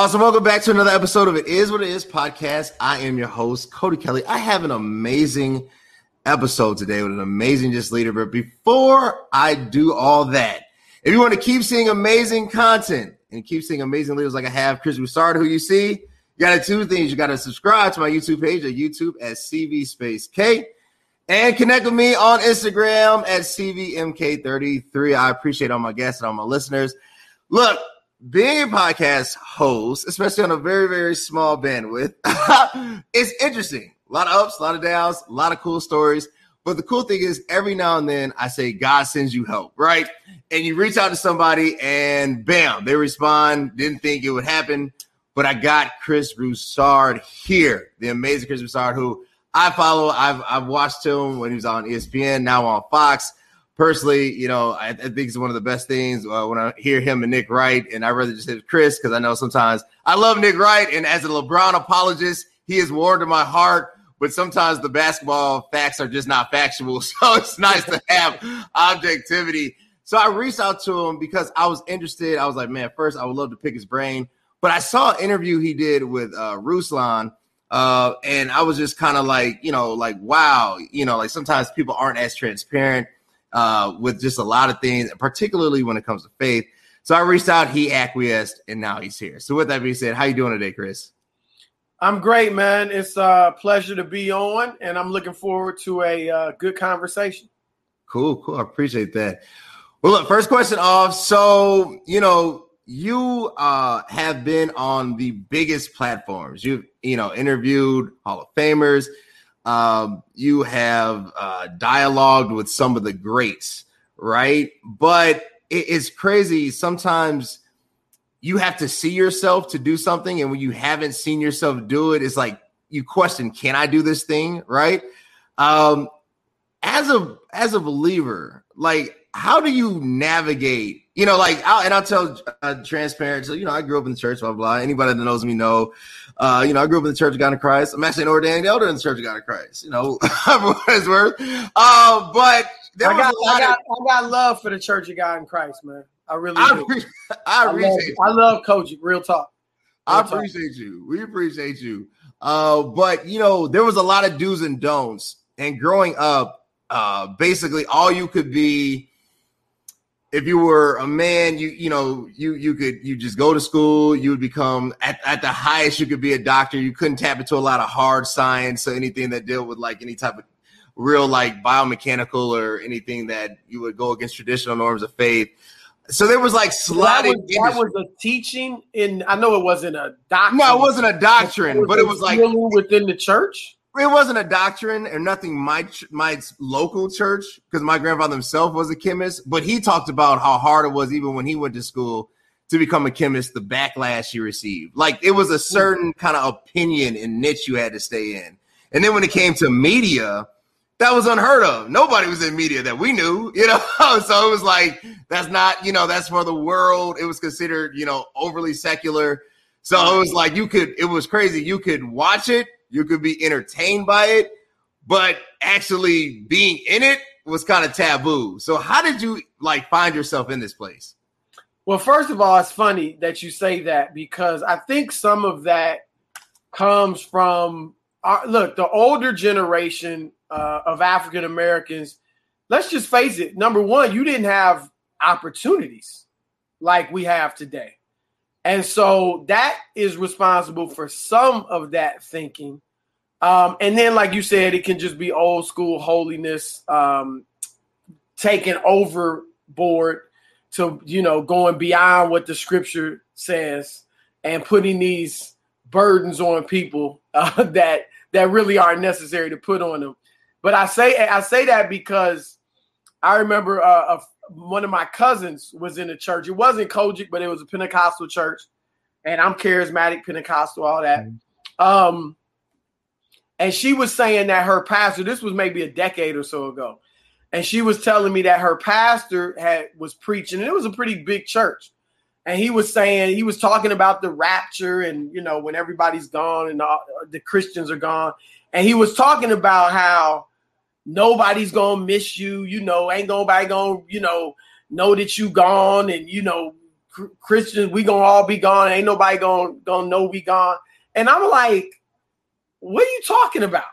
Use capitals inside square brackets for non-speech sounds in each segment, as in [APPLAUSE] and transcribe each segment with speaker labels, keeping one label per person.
Speaker 1: Awesome. Welcome back to another episode of It Is What It Is podcast. I am your host, Cody Kelly. I have an amazing episode today with an amazing just leader. But before I do all that, if you want to keep seeing amazing content and keep seeing amazing leaders like I have, Chris Broussard, who you see, you got to two things. You got to subscribe to my YouTube page at YouTube at CV Space K and connect with me on Instagram at CVMK33. I appreciate all my guests and all my listeners. Look, being a podcast host, especially on a very, very small bandwidth, [LAUGHS] it's interesting. A lot of ups, a lot of downs, a lot of cool stories. But the cool thing is, every now and then I say, God sends you help, right? And you reach out to somebody and bam, they respond. Didn't think it would happen. But I got Chris Broussard here, the amazing Chris Broussard, who I follow. I've, I've watched him when he was on ESPN, now on Fox personally, you know, I, I, think it's one of the best things uh, when I hear him and Nick Wright, and I rather just hit Chris because I know sometimes I love Nick Wright, and as a LeBron apologist, he is warm to my heart. But sometimes the basketball facts are just not factual, [LAUGHS] so it's nice to have objectivity. So I reached out to him because I was interested. I was like, man, first I would love to pick his brain, but I saw an interview he did with uh, Ruslan. Uh, and I was just kind of like, you know, like, wow, you know, like sometimes people aren't as transparent uh, with just a lot of things, particularly when it comes to faith. So I reached out, he acquiesced, and now he's here. So with that being said, how you doing today, Chris?
Speaker 2: I'm great, man. It's a pleasure to be on, and I'm looking forward to a uh, good conversation.
Speaker 1: Cool, cool. I appreciate that. Well, look, first question off. So, you know, you uh, have been on the biggest platforms. You've, you know, interviewed Hall of Famers. Um, you have uh, dialogued with some of the greats, right? But it, it's crazy. Sometimes you have to see yourself to do something, and when you haven't seen yourself do it, it's like you question, "Can I do this thing?" Right? Um, as a as a believer, like how do you navigate? You know, like, I'll, and I'll tell uh, transparent. So, you know, I grew up in the church, blah, blah. Anybody that knows me know, uh, you know, I grew up in the Church of God in Christ. I'm actually an ordained elder in the Church of God in Christ, you know, [LAUGHS] for what it's worth. Uh, but
Speaker 2: there I got, I got, of, I got love for the Church of God in Christ, man. I really I, do. Appreciate, I appreciate I love, I love COGIC, real talk.
Speaker 1: Real I appreciate talk. you. We appreciate you. Uh, but, you know, there was a lot of do's and don'ts. And growing up, uh, basically all you could be if you were a man, you you know you you could you just go to school. You would become at, at the highest you could be a doctor. You couldn't tap into a lot of hard science or anything that dealt with like any type of real like biomechanical or anything that you would go against traditional norms of faith. So there was like sliding.
Speaker 2: That was, that was a teaching in. I know it wasn't a doctrine.
Speaker 1: No, it wasn't a doctrine, but it was like
Speaker 2: within the church
Speaker 1: it wasn't a doctrine or nothing my my local church because my grandfather himself was a chemist but he talked about how hard it was even when he went to school to become a chemist the backlash he received. Like it was a certain kind of opinion and niche you had to stay in. And then when it came to media that was unheard of. Nobody was in media that we knew you know? [LAUGHS] So it was like that's not you know that's for the world. It was considered you know overly secular. So it was like you could it was crazy. You could watch it you could be entertained by it, but actually being in it was kind of taboo. So how did you like find yourself in this place?
Speaker 2: Well, first of all, it's funny that you say that because I think some of that comes from uh, look the older generation uh, of African Americans. Let's just face it. Number one, you didn't have opportunities like we have today. And so that is responsible for some of that thinking. Um, and then, like you said, it can just be old school holiness um, taken overboard to, you know, going beyond what the scripture says and putting these burdens on people [LAUGHS] uh, that that really aren't necessary to put on them. But I say I say that because I remember uh, a one of my cousins was in a church. It wasn't COGIC, but it was a Pentecostal church, and I'm charismatic, Pentecostal, all that. Mm-hmm. Um, and she was saying that her pastor, this was maybe a decade or so ago, and she was telling me that her pastor had was preaching, and it was a pretty big church. And he was saying he was talking about the rapture, and you know when everybody's gone and all, the Christians are gone, and he was talking about how nobody's gonna miss you. You know, ain't nobody gonna, you know, know that you gone and you know, Christians, we gonna all be gone. Ain't nobody gonna gonna know we gone. And I'm like, what are you talking about?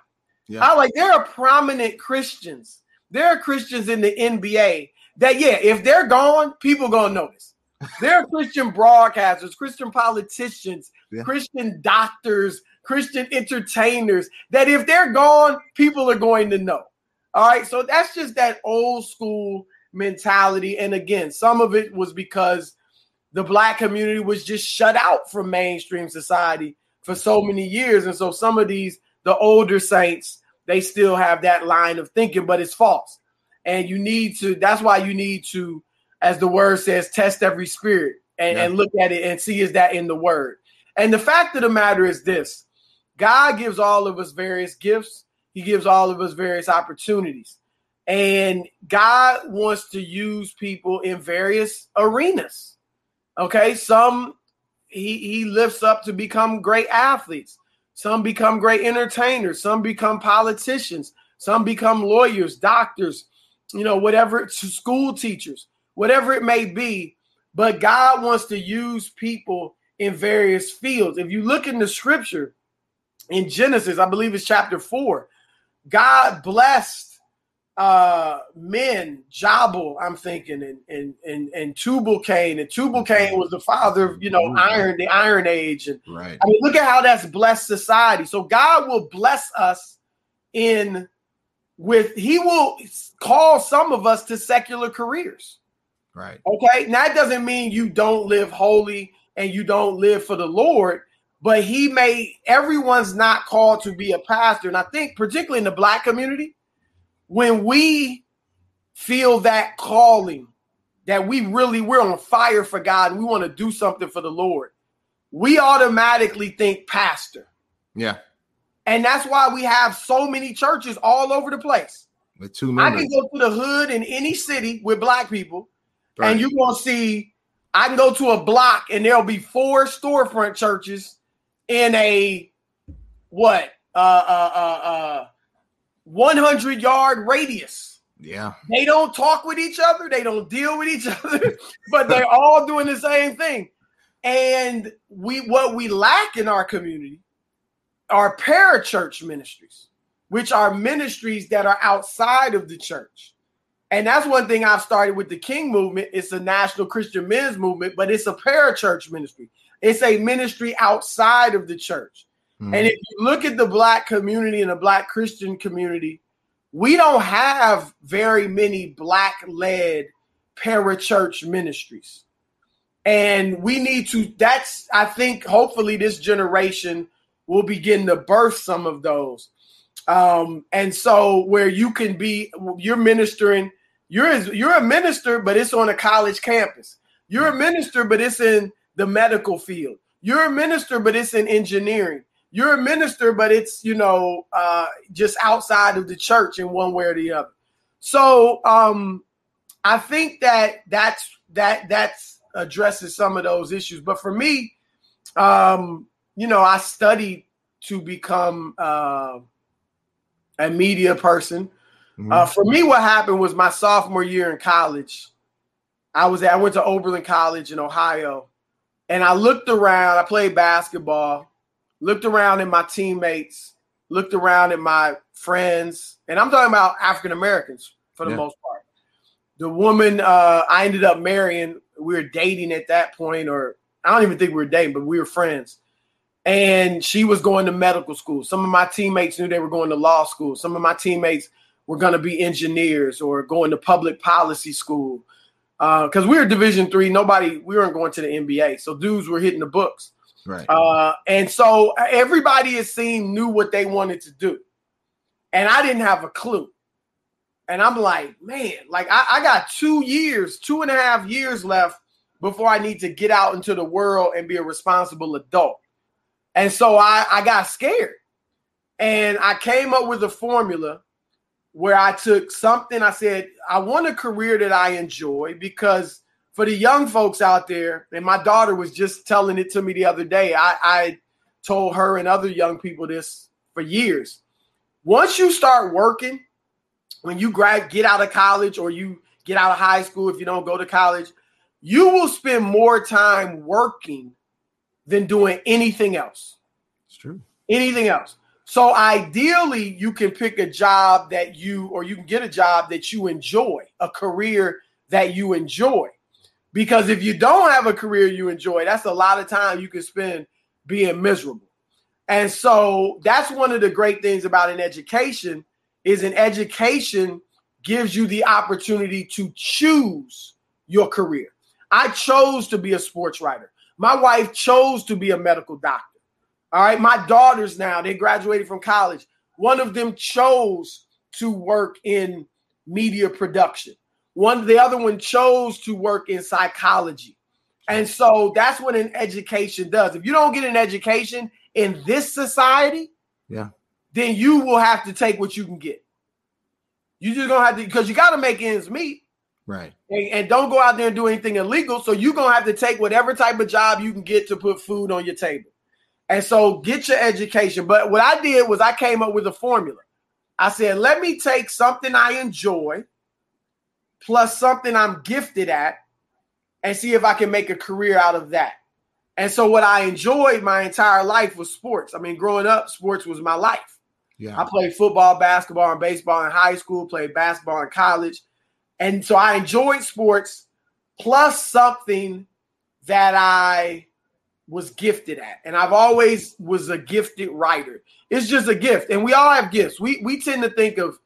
Speaker 2: Yeah. I like there are prominent Christians. There are Christians in the NBA that yeah, if they're gone, people gonna notice. [LAUGHS] There are Christian broadcasters, Christian politicians, yeah. Christian doctors, Christian entertainers that if they're gone, people are going to know. All right, so that's just that old school mentality. And again, some of it was because the black community was just shut out from mainstream society for so many years. And so some of these, the older saints, they still have that line of thinking, but it's false. And you need to, that's why you need to, as the word says, test every spirit and, yeah. and look at it and see is that in the word. And the fact of the matter is this God gives all of us various gifts, He gives all of us various opportunities. And God wants to use people in various arenas. Okay, some he he lifts up to become great athletes. Some become great entertainers, some become politicians, some become lawyers, doctors, you know, whatever, school teachers, whatever it may be. But God wants to use people in various fields. If you look in the scripture in Genesis, I believe it's chapter four, God blessed uh men, Jabal, I'm thinking, and and and and Tubal Cain, and Tubal Cain was the father of you know iron, the Iron Age, and
Speaker 1: right.
Speaker 2: I mean, look at how that's blessed society. So God will bless us in with He will call some of us to secular careers.
Speaker 1: Right.
Speaker 2: Okay. Now that doesn't mean you don't live holy and you don't live for the Lord, but He made everyone's not called to be a pastor, and I think particularly in the black community when we feel that calling that we really we're on fire for God and we want to do something for the Lord, we automatically think pastor.
Speaker 1: Yeah.
Speaker 2: And that's why we have so many churches all over the place.
Speaker 1: With two members.
Speaker 2: I can go to the hood in any city with black people, right. and you're gonna see I can go to a block and there'll be four storefront churches in a what uh uh uh uh 100 yard radius.
Speaker 1: Yeah.
Speaker 2: They don't talk with each other, they don't deal with each [LAUGHS] other, but they're all doing the same thing. And we what we lack in our community are parachurch ministries, which are ministries that are outside of the church. And that's one thing I've started with the King movement. It's a national Christian men's movement, but it's a parachurch ministry. It's a ministry outside of the church. Mm-hmm. And if you look at the black community and the black Christian community, we don't have very many black led parachurch ministries. And we need to, that's, I think, hopefully this generation will begin to birth some of those. Um, and so where you can be, you're ministering, you're you're a minister, but it's on a college campus. You're a minister, but it's in the medical field. You're a minister, but it's in engineering you're a minister, but it's you know uh, just outside of the church in one way or the other. So um, I think that that's that that's addresses some of those issues. But for me, um, you know, I studied to become uh, a media person. Mm-hmm. Uh, for me, what happened was my sophomore year in college. I was I went to Oberlin College in Ohio, and I looked around. I played basketball looked around at my teammates, looked around at my friends, and I'm talking about African Americans for the yeah. most part. The woman uh, I ended up marrying, we were dating at that point, or I don't even think we were dating, but we were friends. And she was going to medical school. Some of my teammates knew they were going to law school. Some of my teammates were going to be engineers or going to public policy school. Because uh, we were Division three, nobody we weren't going to the NBA, so dudes were hitting the books.
Speaker 1: Right.
Speaker 2: Uh, and so everybody it seemed knew what they wanted to do. And I didn't have a clue. And I'm like, man, like I, I got two years, two and a half years left before I need to get out into the world and be a responsible adult. And so I, I got scared. And I came up with a formula where I took something, I said, I want a career that I enjoy because for the young folks out there, and my daughter was just telling it to me the other day. I, I told her and other young people this for years. Once you start working, when you grad get out of college or you get out of high school, if you don't go to college, you will spend more time working than doing anything else.
Speaker 1: It's true.
Speaker 2: Anything else. So ideally, you can pick a job that you, or you can get a job that you enjoy, a career that you enjoy. Because if you don't have a career you enjoy, that's a lot of time you can spend being miserable. And so that's one of the great things about an education is an education gives you the opportunity to choose your career. I chose to be a sports writer. My wife chose to be a medical doctor. All right, my daughters now, they graduated from college. One of them chose to work in media production. One the other one chose to work in psychology. And so that's what an education does. If you don't get an education in this society,
Speaker 1: yeah,
Speaker 2: then you will have to take what you can get. You just gonna have to because you got to make ends meet,
Speaker 1: right?
Speaker 2: And, and, don't go out there and do anything illegal. So you're gonna have to take whatever type of job you can get to put food on your table. And so get your education. But what I did was I came up with a formula. I said, let me take something I enjoy plus something I'm gifted at and see if I can make a career out of that. And so what I enjoyed my entire life was sports. I mean, growing up, sports was my life.
Speaker 1: Yeah.
Speaker 2: I played football, basketball, and baseball in high school, played basketball in college. And so I enjoyed sports plus something that I was gifted at. And I've always was a gifted writer. It's just a gift. And we all have gifts. We we tend to think of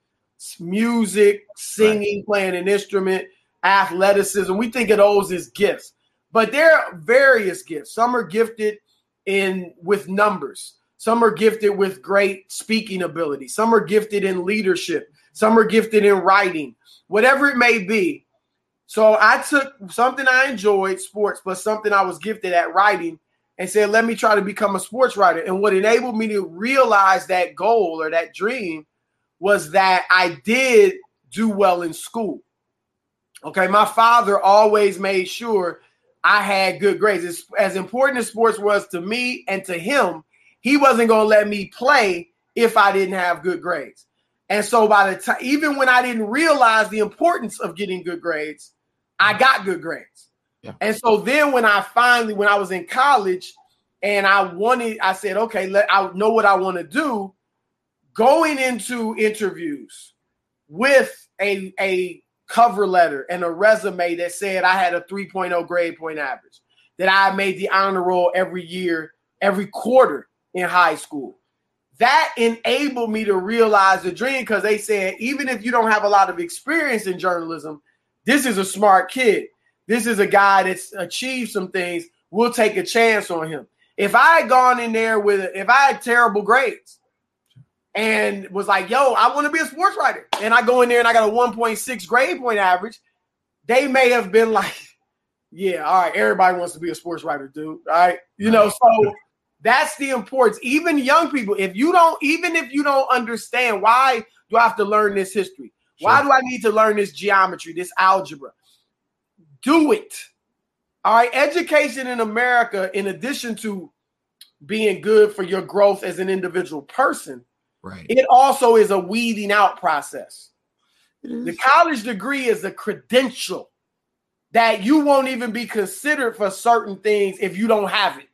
Speaker 2: music, singing, right. playing an instrument, athleticism. We think of those as gifts. But there are various gifts. Some are gifted in with numbers. Some are gifted with great speaking ability. Some are gifted in leadership. Some are gifted in writing. Whatever it may be. So I took something I enjoyed, sports, but something I was gifted at writing and said, let me try to become a sports writer. And what enabled me to realize that goal or that dream was that I did do well in school. Okay, my father always made sure I had good grades. As, as important as sports was to me and to him, he wasn't going to let me play if I didn't have good grades. And so by the time, even when I didn't realize the importance of getting good grades, I got good grades. And so then when I finally, when I was in college and I wanted, I said, okay, let I know what I want to do. Going into interviews with a, a cover letter and a resume that said I had a 3.0 grade point average, that I made the honor roll every year, every quarter in high school. That enabled me to realize the dream because they said, even if you don't have a lot of experience in journalism, this is a smart kid. This is a guy that's achieved some things. We'll take a chance on him. If I had gone in there with, if I had terrible grades, and was like, yo, I want to be a sports writer. And I go in there and I got a 1.6 grade point average. They may have been like, [LAUGHS] yeah, all right, everybody wants to be a sports writer, dude. All right. You know, so that's the importance. Even young people, if you don't, even if you don't understand why do I have to learn this history? Why do I need to learn this geometry, this algebra? Do it. All right. Education in America, in addition to being good for your growth as an individual person,
Speaker 1: Right.
Speaker 2: It also is a weeding out process. The college degree is a credential that you won't even be considered for certain things if you don't have it.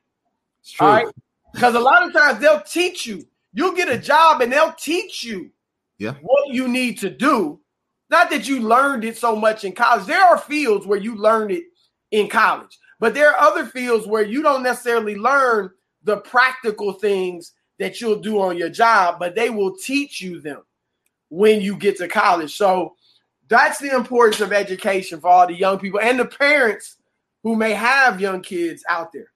Speaker 1: It's true. All right.
Speaker 2: Because a lot of times they'll teach you. You'll get a job and they'll teach you
Speaker 1: yeah.
Speaker 2: what you need to do. Not that you learned it so much in college. There are fields where you learn it in college, but there are other fields where you don't necessarily learn the practical things that you'll do on your job, but they will teach you them when you get to college. So that's the importance of education for all the young people and the parents who may have young kids out there.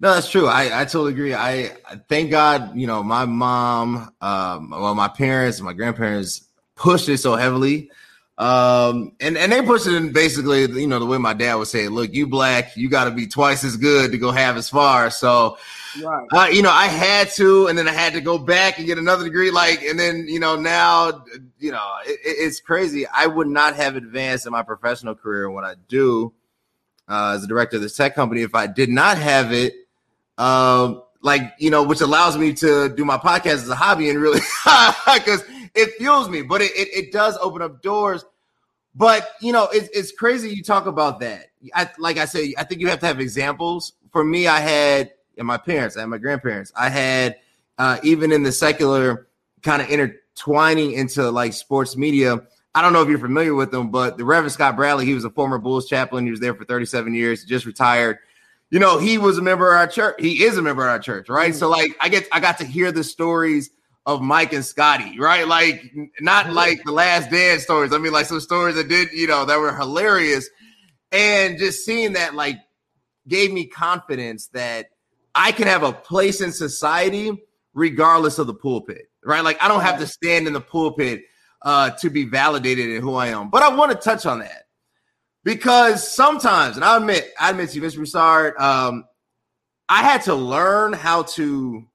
Speaker 1: No, that's true. I, I totally agree. I thank God, you know, my mom, um, well, my parents, my grandparents pushed it so heavily. Um, and, and they pushed it in basically, you know, the way my dad would say, look, you black, you got to be twice as good to go have as far. So Right. Uh, you know, I had to, and then I had to go back and get another degree. Like, and then you know, now, you know, it, it's crazy. I would not have advanced in my professional career and what I do uh, as a director of this tech company if I did not have it. Um, like you know, which allows me to do my podcast as a hobby and really [LAUGHS] because it fuels me. But it, it, it does open up doors. but you know, it's it's crazy you talk about that. I, like I said, I think you have to have examples. For me, I had and my parents, I had my grandparents. I had uh, even in the secular kind of intertwining into like sports media. I don't know if you're familiar with them, but the Reverend Scott Bradley, he was a former Bulls chaplain. He was there for 37 years, just retired. You know, he was a member of our church. He is a member of our church, right? Mm-hmm. So like I get I got to hear the stories of Mike and Scotty, right? Like not like the last dance stories. I mean, like some stories that did, you know, that were hilarious. And just seeing that like gave me confidence that I can have a place in society regardless of the pulpit, right? Like I don't have to stand in the pulpit uh, to be validated in who I am. But I want to touch on that because sometimes, and I admit, I admit to you, Mr. Broussard, um, I had to learn how to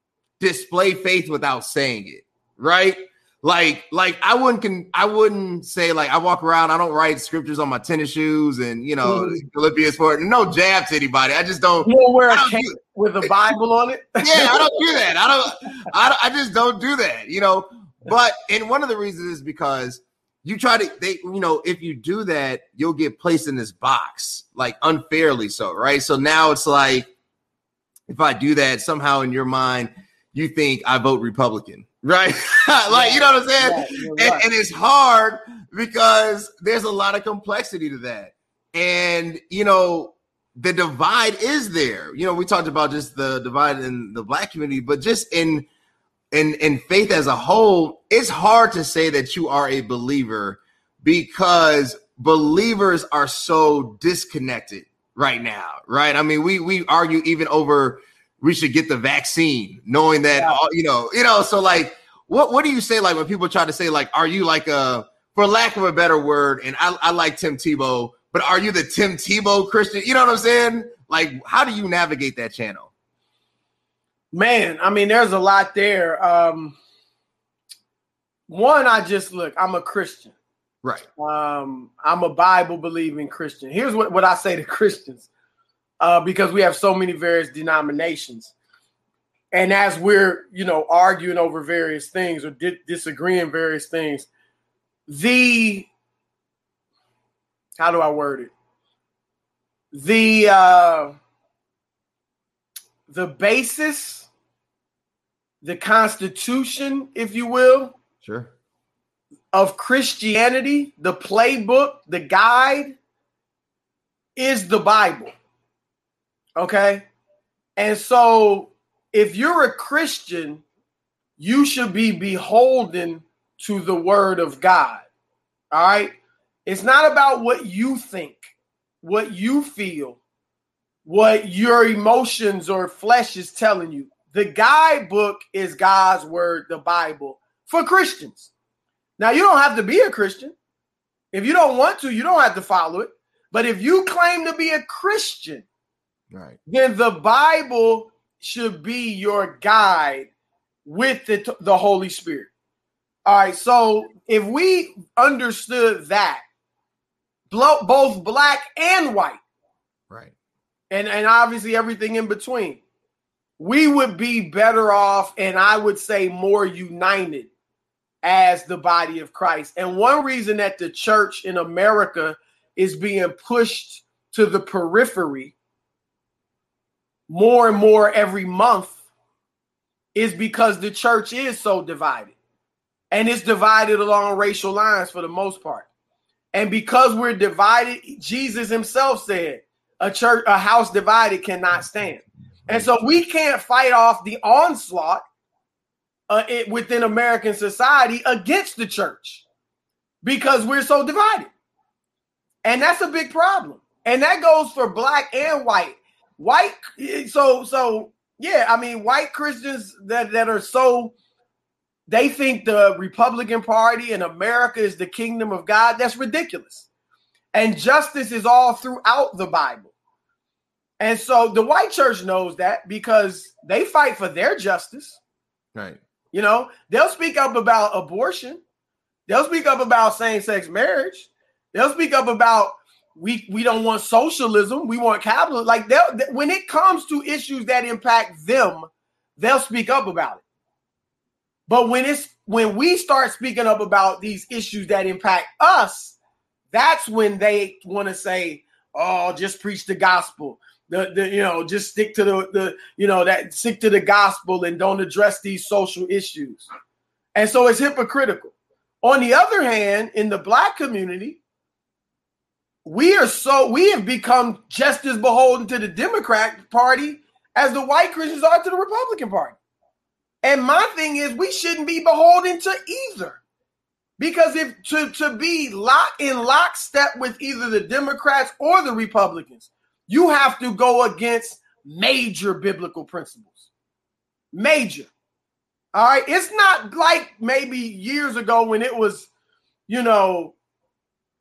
Speaker 1: display faith without saying it, right? Like, like I wouldn't can I wouldn't say like I walk around, I don't write scriptures on my tennis shoes and you know mm-hmm. Philippians for no jab to anybody. I just don't.
Speaker 2: You don't wear a cape with a Bible on it. [LAUGHS]
Speaker 1: yeah, I don't do that. I don't. I, I just don't do that. You know. But and one of the reasons is because you try to they you know if you do that you'll get placed in this box like unfairly so right so now it's like if i do that somehow in your mind you think I vote Republican, right? [LAUGHS] like, yeah, you know what I'm saying? Yeah, and, and, it's hard because there's a lot of complexity to that. And, you know, the divide is there. You know, we talked about just the divide in the black community, but just in in in faith as a whole, it's hard to say that you are a believer because believers are so disconnected right now, right? I mean, we we argue even over we should get the vaccine, knowing that yeah. all, you know, you know. So like, what what do you say like when people try to say like, are you like a for lack of a better word, and I, I like Tim Tebow, but are you the Tim Tebow Christian? You know what I'm saying? Like, how do you navigate that channel?
Speaker 2: Man, I mean, there's a lot there. Um, one, I just look, I'm a Christian.
Speaker 1: Right.
Speaker 2: Um, I'm a Bible believing Christian. Here's what, what I say to [LAUGHS] Christians uh, because we have so many various denominations. And as we're, you know, arguing over various things or di- disagreeing various things, the how do I word it? The uh, the basis, the constitution, if you will,
Speaker 1: sure,
Speaker 2: of Christianity, the playbook, the guide, is the Bible. Okay. And so if you're a Christian, you should be beholden to the word of God. All right. It's not about what you think, what you feel, what your emotions or flesh is telling you. The guidebook is God's word, the Bible, for Christians. Now, you don't have to be a Christian. If you don't want to, you don't have to follow it. But if you claim to be a Christian,
Speaker 1: Right.
Speaker 2: Then the Bible should be your guide with the, the Holy Spirit. All right. So if we understood that, both black and white,
Speaker 1: right,
Speaker 2: and and obviously everything in between, we would be better off, and I would say more united as the body of Christ. And one reason that the church in America is being pushed to the periphery more and more every month is because the church is so divided. And it's divided along racial lines for the most part. And because we're divided, Jesus himself said, a church, a house divided cannot stand. And so we can't fight off the onslaught uh, it, within American society against the church because we're so divided. And that's a big problem. And that goes for black and white white so so yeah i mean white christians that that are so they think the republican party in america is the kingdom of god that's ridiculous. And justice is all throughout the bible. And so the white church knows that because they fight for their justice.
Speaker 1: Right.
Speaker 2: You know they'll speak up about abortion. They'll speak up about same-sex marriage. They'll speak up about we we don't want socialism. We want capitalism. Like when it comes to issues that impact them, they'll speak up about it. But when it's when we start speaking up about these issues that impact us, that's when they want to say, "Oh, just preach the gospel." The, the you know just stick to the the you know that stick to the gospel and don't address these social issues, and so it's hypocritical. On the other hand, in the black community, we are so we have become just as beholden to the Democrat Party as the white Christians are to the Republican Party. And my thing is, we shouldn't be beholden to either. Because if to, to be lock in lockstep with either the Democrats or the Republicans, you have to go against major biblical principles. Major. All right. It's not like maybe years ago when it was, you know,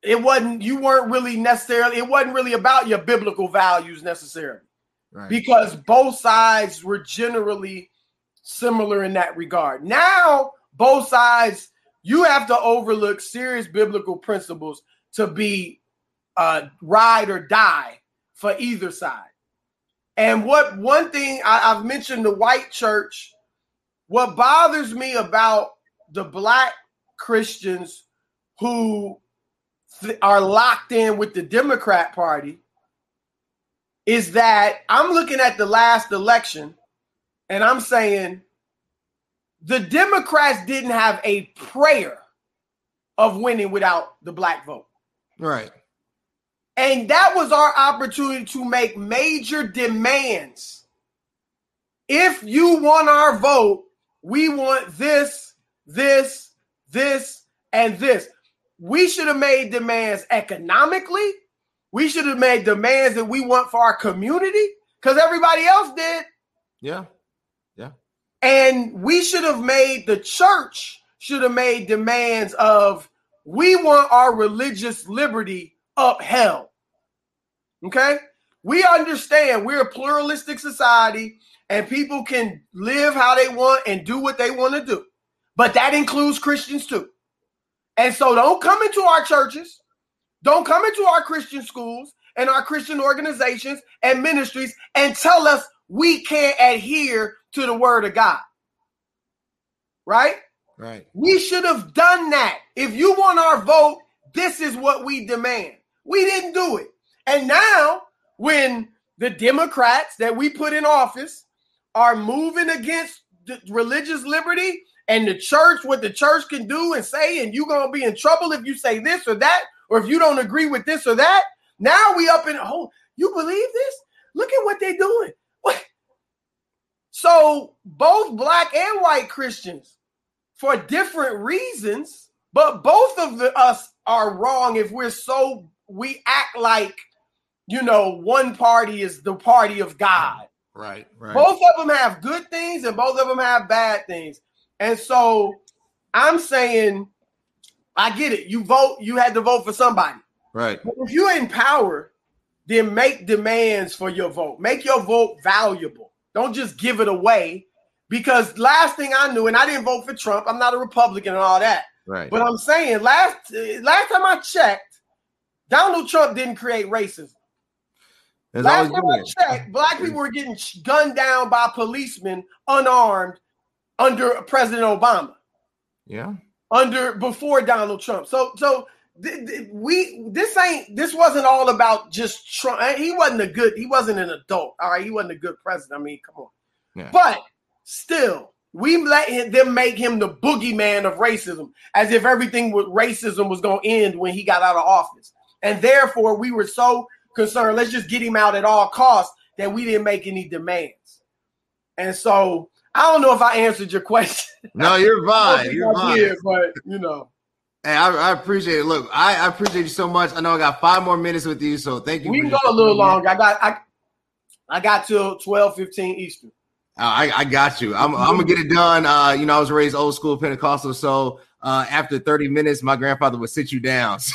Speaker 2: it wasn't, you weren't really necessarily, it wasn't really about your biblical values necessarily. Right. Because both sides were generally similar in that regard. Now, both sides, you have to overlook serious biblical principles to be uh, ride or die for either side. And what one thing I, I've mentioned the white church, what bothers me about the black Christians who are locked in with the Democrat Party is that I'm looking at the last election and I'm saying the Democrats didn't have a prayer of winning without the black vote.
Speaker 1: Right.
Speaker 2: And that was our opportunity to make major demands. If you want our vote, we want this, this, this, and this. We should have made demands economically. We should have made demands that we want for our community because everybody else did.
Speaker 1: Yeah. Yeah.
Speaker 2: And we should have made the church should have made demands of we want our religious liberty upheld. Okay? We understand we're a pluralistic society and people can live how they want and do what they want to do. But that includes Christians too. And so don't come into our churches, don't come into our Christian schools and our Christian organizations and ministries and tell us we can't adhere to the word of God. Right?
Speaker 1: Right.
Speaker 2: We should have done that. If you want our vote, this is what we demand. We didn't do it. And now, when the Democrats that we put in office are moving against religious liberty and the church, what the church can do and say, and you're going to be in trouble if you say this or that, or if you don't agree with this or that. Now we up in, oh, you believe this? Look at what they're doing. What? So both black and white Christians, for different reasons, but both of the, us are wrong if we're so we act like you know, one party is the party of God.
Speaker 1: Right, right.
Speaker 2: Both of them have good things and both of them have bad things. And so I'm saying, I get it. You vote, you had to vote for somebody.
Speaker 1: Right.
Speaker 2: But if you're in power, then make demands for your vote. Make your vote valuable. Don't just give it away. Because last thing I knew, and I didn't vote for Trump, I'm not a Republican and all that.
Speaker 1: Right.
Speaker 2: But I'm saying last last time I checked, Donald Trump didn't create racism. There's Last time I checked, black people were getting gunned down by policemen unarmed under President Obama.
Speaker 1: Yeah.
Speaker 2: Under before Donald Trump. So so th- th- we this ain't this wasn't all about just Trump. He wasn't a good. He wasn't an adult. All right, he wasn't a good president. I mean, come on. Yeah. But still, we let him, them make him the boogeyman of racism, as if everything with racism was going to end when he got out of office, and therefore we were so concerned. Let's just get him out at all costs that we didn't make any demands. And so I don't know if I answered your question.
Speaker 1: No, you're [LAUGHS] fine. you're fine. Did,
Speaker 2: but you know.
Speaker 1: Hey, I, I, appreciate it. Look, I, I, appreciate you so much. I know I got five more minutes with you, so thank you.
Speaker 2: We can go a little longer. I got I, I got till 12, 15 Eastern.
Speaker 1: I, I got you. I'm, I'm gonna get it done. Uh, you know, I was raised old school Pentecostal, so uh, after 30 minutes, my grandfather would sit you down. [LAUGHS]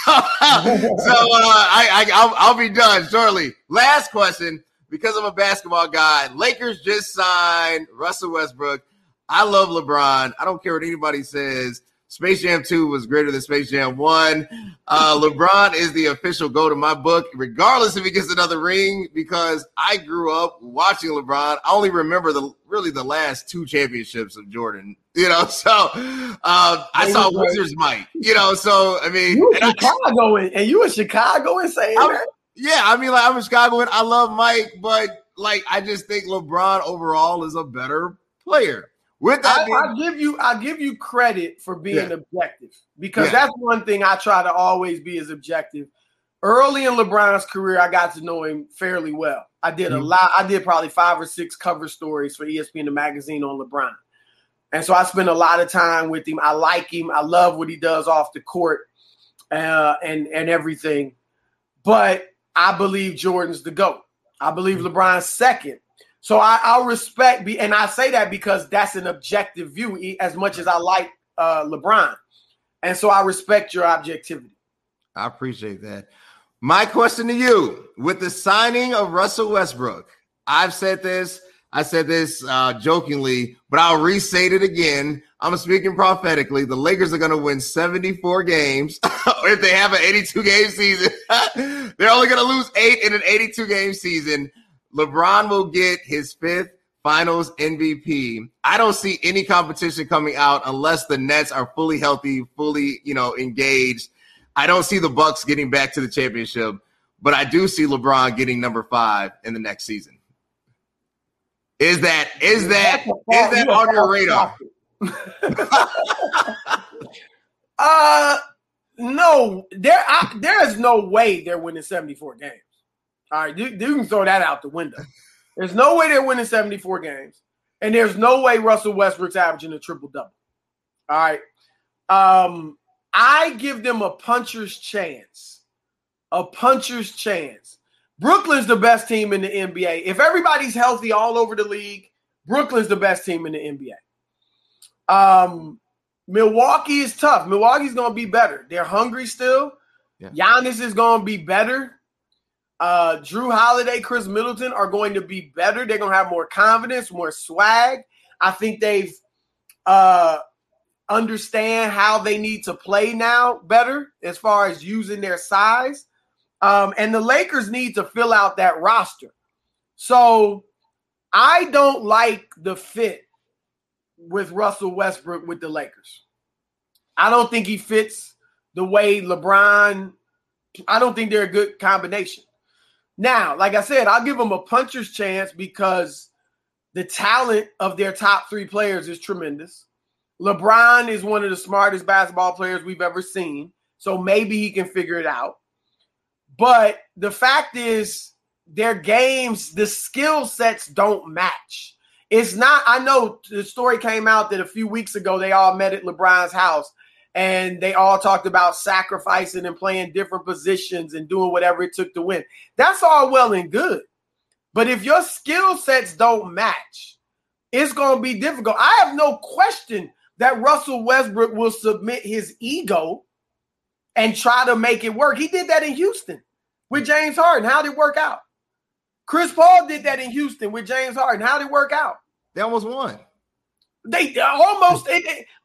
Speaker 1: So, [LAUGHS] so uh, I, I I'll, I'll be done shortly. Last question, because I'm a basketball guy. Lakers just signed Russell Westbrook. I love LeBron. I don't care what anybody says. Space Jam 2 was greater than Space Jam 1. Uh, [LAUGHS] LeBron is the official go to my book, regardless if he gets another ring, because I grew up watching LeBron. I only remember the really the last two championships of Jordan, you know. [LAUGHS] So uh, I saw Wizards Mike, you know. So I mean,
Speaker 2: you and Chicago I, and you in Chicago and saying that?
Speaker 1: Yeah, I mean, like I'm a Chicago and I love Mike, but like I just think LeBron overall is a better player.
Speaker 2: With that, I, being, I give you I give you credit for being yeah. objective because yeah. that's one thing I try to always be as objective. Early in LeBron's career, I got to know him fairly well. I did mm-hmm. a lot. I did probably five or six cover stories for ESPN the magazine on LeBron, and so I spent a lot of time with him. I like him. I love what he does off the court, uh, and and everything. But I believe Jordan's the goat. I believe mm-hmm. LeBron's second. So I, I'll respect, be, and I say that because that's an objective view. As much as I like uh, LeBron, and so I respect your objectivity.
Speaker 1: I appreciate that. My question to you: With the signing of Russell Westbrook, I've said this. I said this uh, jokingly, but I'll restate it again. I'm speaking prophetically. The Lakers are going to win 74 games. [LAUGHS] if they have an 82 game season, [LAUGHS] they're only going to lose eight in an 82 game season. LeBron will get his fifth finals MVP. I don't see any competition coming out unless the Nets are fully healthy, fully, you know, engaged. I don't see the Bucks getting back to the championship, but I do see LeBron getting number 5 in the next season. Is that is that is that on your radar? [LAUGHS]
Speaker 2: uh no, there I, there is no way they're winning 74 games. All right, you, you can throw that out the window. There's no way they're winning 74 games, and there's no way Russell Westbrook's averaging a triple double. All right. Um, I give them a puncher's chance. A puncher's chance. Brooklyn's the best team in the NBA. If everybody's healthy all over the league, Brooklyn's the best team in the NBA. Um, Milwaukee is tough. Milwaukee's going to be better. They're hungry still. Yeah. Giannis is going to be better. Uh, Jrue Holiday, Khris Middleton are going to be better. They're going to have more confidence, more swag. I think they've uh, understand how they need to play now better as far as using their size. Um, and the Lakers need to fill out that roster. So I don't like the fit with Russell Westbrook with the Lakers. I don't think he fits the way LeBron. I don't think they're a good combination. Now, like I said, I'll give them a puncher's chance because the talent of their top three players is tremendous. LeBron is one of the smartest basketball players we've ever seen. So maybe he can figure it out. But the fact is, their games, the skill sets don't match. It's not, I know the story came out that a few weeks ago they all met at LeBron's house and they all talked about sacrificing and playing different positions and doing whatever it took to win. That's all well and good. But if your skill sets don't match, it's going to be difficult. I have no question that Russell Westbrook will submit his ego and try to make it work. He did that in Houston with James Harden. How did it work out? Chris Paul did that in Houston with James Harden. How did it work out?
Speaker 1: They almost won.
Speaker 2: They almost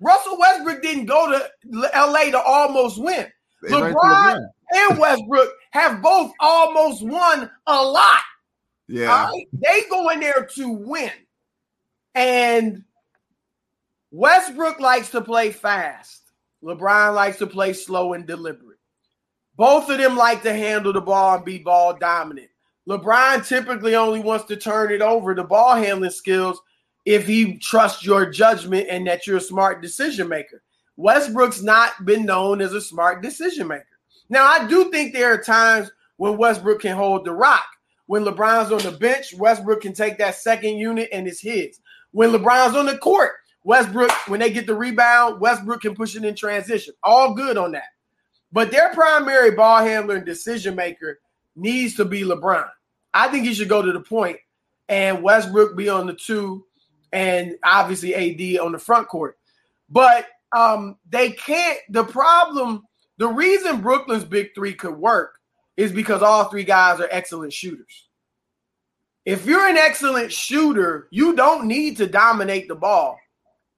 Speaker 2: Russell Westbrook didn't go to LA to almost win. They LeBron and Westbrook have both almost won a lot.
Speaker 1: Yeah.
Speaker 2: Right? They go in there to win. And Westbrook likes to play fast. LeBron likes to play slow and deliberate. Both of them like to handle the ball and be ball dominant. LeBron typically only wants to turn it over the ball handling skills if he trusts your judgment and that you're a smart decision maker. Westbrook's not been known as a smart decision maker. Now, I do think there are times when Westbrook can hold the rock. When LeBron's on the bench, Westbrook can take that second unit and it's his. When LeBron's on the court, Westbrook, when they get the rebound, Westbrook can push it in transition. All good on that. But their primary ball handler and decision maker needs to be LeBron. I think he should go to the point and Westbrook be on the two and obviously AD on the front court. But um, they can't. The problem, the reason Brooklyn's big three could work is because all three guys are excellent shooters. If you're an excellent shooter, you don't need to dominate the ball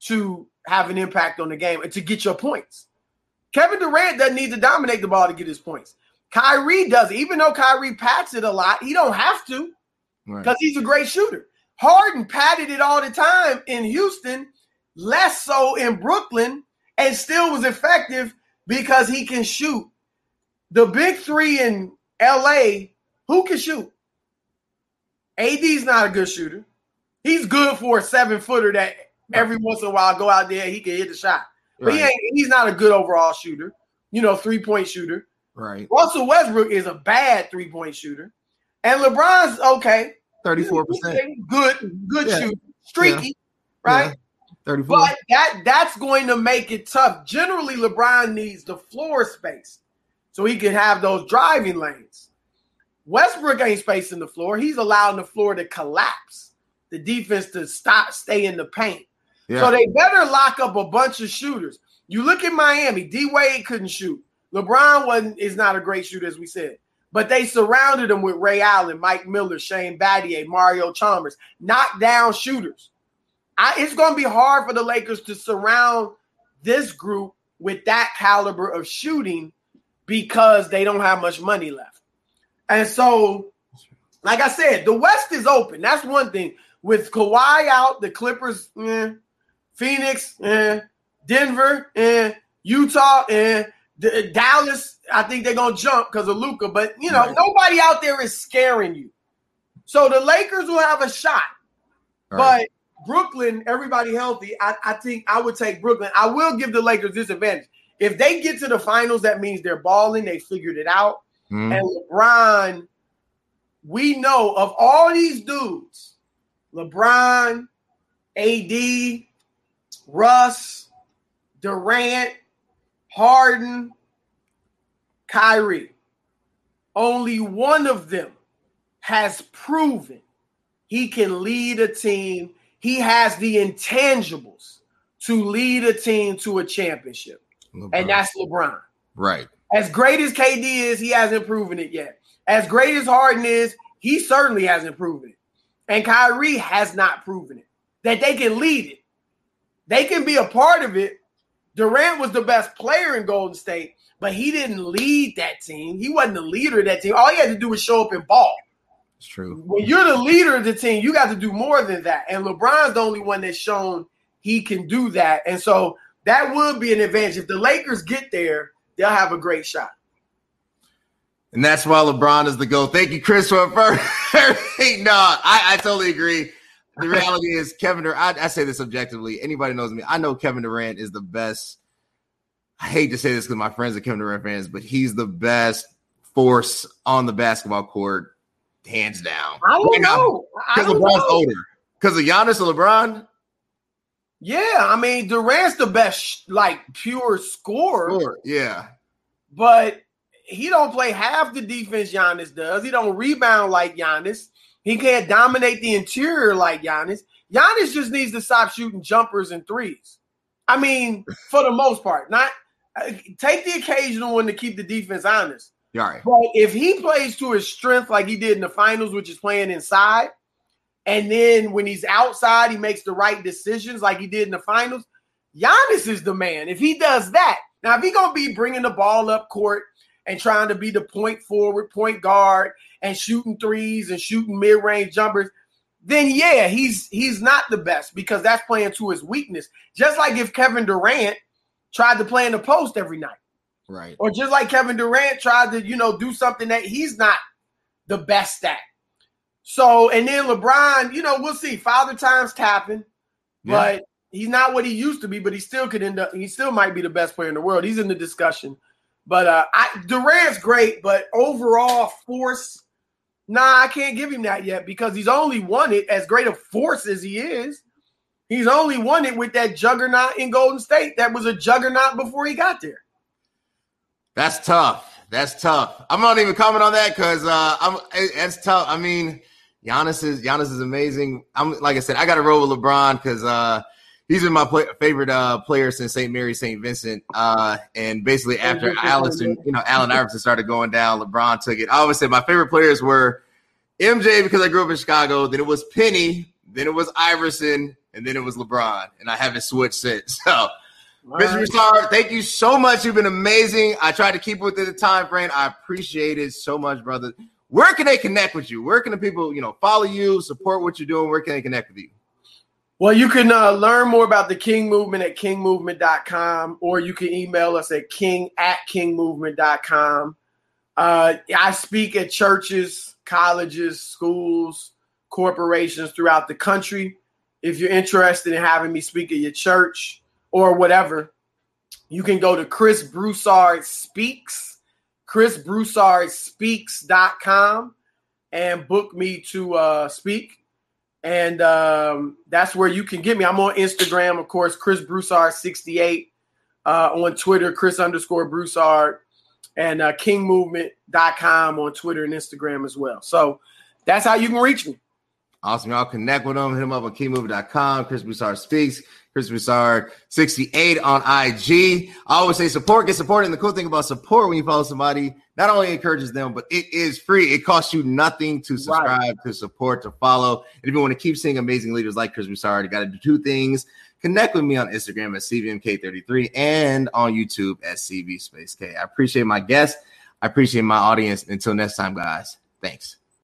Speaker 2: to have an impact on the game and to get your points. Kevin Durant doesn't need to dominate the ball to get his points. Kyrie does. Even though Kyrie pats it a lot, he don't have to because right. he's a great shooter. Harden patted it all the time in Houston, less so in Brooklyn, and still was effective because he can shoot. The big three in LA, who can shoot? AD's not a good shooter. He's good for a seven footer that every once in a while go out there he can hit the shot. But right. he ain't, he's not a good overall shooter, you know, three point shooter.
Speaker 1: Right.
Speaker 2: Russell Westbrook is a bad three point shooter. And LeBron's okay.
Speaker 1: 34%.
Speaker 2: Good, good yeah. shooter. Streaky, yeah. right?
Speaker 1: Yeah. 34.
Speaker 2: But that that's going to make it tough. Generally, LeBron needs the floor space so he can have those driving lanes. Westbrook ain't spacing the floor. He's allowing the floor to collapse, the defense to stop, stay in the paint. Yeah. So they better lock up a bunch of shooters. You look at Miami, D Wade couldn't shoot. LeBron wasn't is not a great shooter, as we said. But they surrounded him with Ray Allen, Mike Miller, Shane Battier, Mario Chalmers, knockdown shooters. I, it's going to be hard for the Lakers to surround this group with that caliber of shooting because they don't have much money left. And so, like I said, the West is open. That's one thing. With Kawhi out, the Clippers, eh, Phoenix, eh, Denver, eh, Utah, eh, D- Dallas, I think they're gonna jump because of Luka. but you know, right. nobody out there is scaring you. So the Lakers will have a shot. But Brooklyn, everybody healthy, I, I think I would take Brooklyn. I will give the Lakers this advantage. If they get to the finals, that means they're balling, they figured it out. Mm. And LeBron, we know of all these dudes, LeBron, AD, Russ, Durant, Harden, Kyrie. Only one of them has proven he can lead a team. He has the intangibles to lead a team to a championship. LeBron. And that's LeBron.
Speaker 1: Right.
Speaker 2: As great as KD is, he hasn't proven it yet. As great as Harden is, he certainly hasn't proven it. And Kyrie has not proven it. That they can lead it. They can be a part of it. Durant was the best player in Golden State, but he didn't lead that team. He wasn't the leader of that team. All he had to do was show up and ball.
Speaker 1: It's true.
Speaker 2: When you're the leader of the team, you got to do more than that. And LeBron's the only one that's shown he can do that. And so that would be an advantage. If the Lakers get there, they'll have a great shot.
Speaker 1: And that's why LeBron is the GOAT. Thank you, Chris, for [LAUGHS] everything. no, I, I totally agree. The reality is, Kevin Durant, I, I, say this objectively. Anybody knows me. I know Kevin Durant is the best. I hate to say this because my friends are Kevin Durant fans, but he's the best force on the basketball court, hands down.
Speaker 2: I don't right know.
Speaker 1: Because LeBron's know. older. Because of Giannis or LeBron?
Speaker 2: Yeah, I mean Durant's the best, like pure scorer. Sure,
Speaker 1: yeah,
Speaker 2: but he don't play half the defense Giannis does. He don't rebound like Giannis. He can't dominate the interior like Giannis. Giannis just needs to stop shooting jumpers and threes. I mean, for the most part, not uh, take the occasional one to keep the defense honest.
Speaker 1: Right.
Speaker 2: But if he plays to his strength like he did in the finals, which is playing inside, and then when he's outside, he makes the right decisions like he did in the finals. Giannis is the man. If he does that, now if he gonna be bringing the ball up court and trying to be the point forward, point guard, and shooting threes and shooting mid range jumpers, then yeah, he's he's not the best because that's playing to his weakness. Just like if Kevin Durant tried to play in the post every night,
Speaker 1: right?
Speaker 2: Or just like Kevin Durant tried to you know do something that he's not the best at. So and then LeBron, you know, we'll see. Father time's tapping, yeah. but he's not what he used to be. But he still could end up. He still might be the best player in the world. He's in the discussion. But uh, I, Durant's great, but overall force, nah, I can't give him that yet because he's only won it as great a force as he is. He's only won it with that juggernaut in Golden State. That was a juggernaut before he got there.
Speaker 1: That's tough. That's tough. I'm not even comment on that because uh, I'm. It's tough. I mean, Giannis is Giannis is amazing. I'm like I said, I got to roll with LeBron because uh, he's been my play, favorite uh, player since St. Mary St. Vincent. Uh, and basically after Allison, you know, Allen Iverson started going down, LeBron took it. I always say my favorite players were MJ because I grew up in Chicago. Then it was Penny. Then it was Iverson, and then it was LeBron, and I haven't switched since. [LAUGHS] So. Mr. Broussard, thank you so much. You've been amazing. I tried to keep within the time frame. I appreciate it so much, brother. Where can they connect with you? Where can the people, you know, follow you, support what you're doing? Where can they connect with you?
Speaker 2: Well, you can uh, learn more about the King Movement at kingmovement.com, or you can email us at king at kingmovement.com. Uh, I speak at churches, colleges, schools, corporations throughout the country. If you're interested in having me speak at your church or whatever, you can go to Chris Broussard Speaks, chrisbroussardspeaks.com, and book me to uh, speak and um, that's where you can get me. I'm on Instagram, of course, Chris Broussard 68. Uh, on Twitter, Chris underscore Broussard, and uh, KingMovement.com on Twitter and Instagram as well. So that's how you can reach me.
Speaker 1: Awesome. Y'all connect with him. Hit him up on KingMovement.com. Chris Broussard speaks. Chris Broussard 68 on IG. I always say support, get supported. And the cool thing about support when you follow somebody, not only encourages them, but it is free. It costs you nothing to subscribe, right. to support, to follow. And if you want to keep seeing amazing leaders like Chris Broussard, you got to do two things. Connect with me on Instagram at CVMK33 and on YouTube at CV Space K. I appreciate my guests. I appreciate my audience. Until next time, guys. Thanks.